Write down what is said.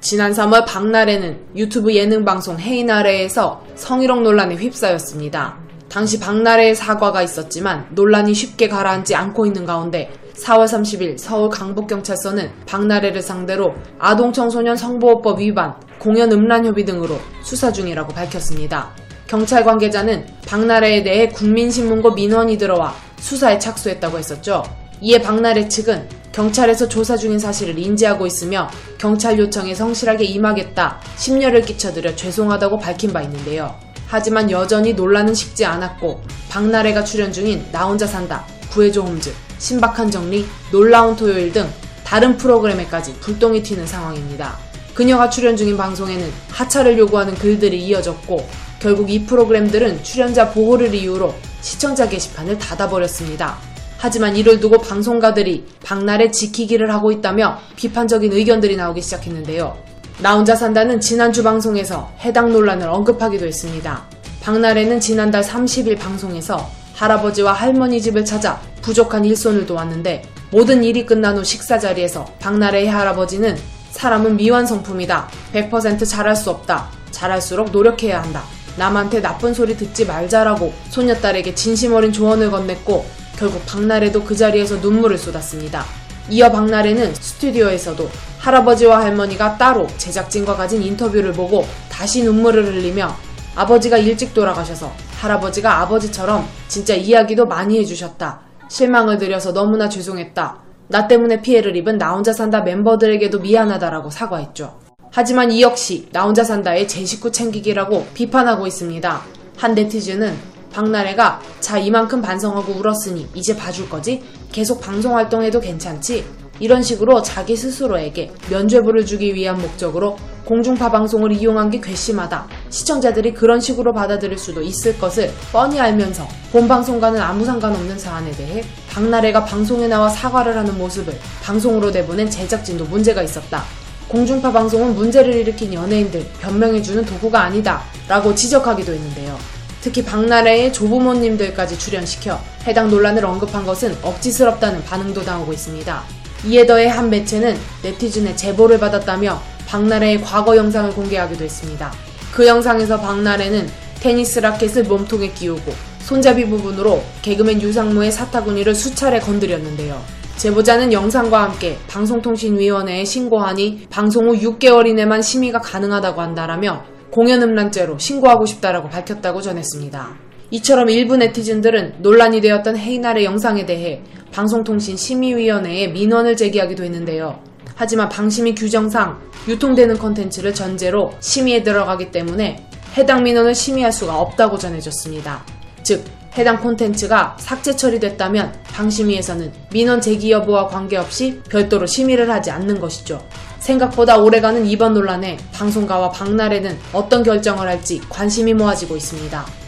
지난 3월 박나래는 유튜브 예능 방송 헤이나래에서 성희롱 논란에 휩싸였습니다. 당시 박나래의 사과가 있었지만 논란이 쉽게 가라앉지 않고 있는 가운데 4월 30일 서울 강북경찰서는 박나래를 상대로 아동청소년 성보호법 위반, 공연 음란 협의 등으로 수사 중이라고 밝혔습니다. 경찰 관계자는 박나래에 대해 국민신문고 민원이 들어와 수사에 착수했다고 했었죠. 이에 박나래 측은 경찰에서 조사 중인 사실을 인지하고 있으며 경찰 요청에 성실하게 임하겠다 심려를 끼쳐드려 죄송하다고 밝힌 바 있는데요. 하지만 여전히 논란은 식지 않았고 박나래가 출연 중인 나 혼자 산다, 구해줘 홈즈, 신박한 정리, 놀라운 토요일 등 다른 프로그램에까지 불똥이 튀는 상황입니다. 그녀가 출연 중인 방송에는 하차를 요구하는 글들이 이어졌고 결국 이 프로그램들은 출연자 보호를 이유로 시청자 게시판을 닫아버렸습니다. 하지만 이를 두고 방송가들이 박날의 지키기를 하고 있다며 비판적인 의견들이 나오기 시작했는데요. 나 혼자 산다는 지난주 방송에서 해당 논란을 언급하기도 했습니다. 박날에는 지난달 30일 방송에서 할아버지와 할머니 집을 찾아 부족한 일손을 도왔는데 모든 일이 끝난 후 식사 자리에서 박나래의 할아버지는 사람은 미완성품이다. 100% 잘할 수 없다. 잘할수록 노력해야 한다. 남한테 나쁜 소리 듣지 말자라고 소녀딸에게 진심 어린 조언을 건넸고 결국 박나래도 그 자리에서 눈물을 쏟았습니다. 이어 박나래는 스튜디오에서도 할아버지와 할머니가 따로 제작진과 가진 인터뷰를 보고 다시 눈물을 흘리며 아버지가 일찍 돌아가셔서 할아버지가 아버지처럼 진짜 이야기도 많이 해주셨다. 실망을 드려서 너무나 죄송했다. 나 때문에 피해를 입은 나 혼자 산다 멤버들에게도 미안하다라고 사과했죠. 하지만 이 역시 나 혼자 산다의 제 식구 챙기기라고 비판하고 있습니다. 한 네티즌은 박나래가 자 이만큼 반성하고 울었으니 이제 봐줄 거지? 계속 방송 활동해도 괜찮지? 이런 식으로 자기 스스로에게 면죄부를 주기 위한 목적으로 공중파 방송을 이용한 게 괘씸하다. 시청자들이 그런 식으로 받아들일 수도 있을 것을 뻔히 알면서 본 방송과는 아무 상관없는 사안에 대해 박나래가 방송에 나와 사과를 하는 모습을 방송으로 내보낸 제작진도 문제가 있었다. 공중파 방송은 문제를 일으킨 연예인들 변명해주는 도구가 아니다. 라고 지적하기도 했는데요. 특히 박나래의 조부모님들까지 출연시켜 해당 논란을 언급한 것은 억지스럽다는 반응도 나오고 있습니다. 이에 더해 한 매체는 네티즌의 제보를 받았다며 박나래의 과거 영상을 공개하기도 했습니다. 그 영상에서 박나래는 테니스 라켓을 몸통에 끼우고 손잡이 부분으로 개그맨 유상무의 사타구니를 수차례 건드렸는데요. 제보자는 영상과 함께 방송통신위원회에 신고하니 방송 후 6개월 이내만 심의가 가능하다고 한다라며 공연 음란죄로 신고하고 싶다라고 밝혔다고 전했습니다. 이처럼 일부 네티즌들은 논란이 되었던 헤이날의 영상에 대해 방송통신심의위원회에 민원을 제기하기도 했는데요. 하지만 방심위 규정상 유통되는 컨텐츠를 전제로 심의에 들어가기 때문에 해당 민원을 심의할 수가 없다고 전해졌습니다. 즉, 해당 콘텐츠가 삭제 처리됐다면 방심위에서는 민원 제기 여부와 관계없이 별도로 심의를 하지 않는 것이죠. 생각보다 오래가는 이번 논란에 방송가와 박나래는 어떤 결정을 할지 관심이 모아지고 있습니다.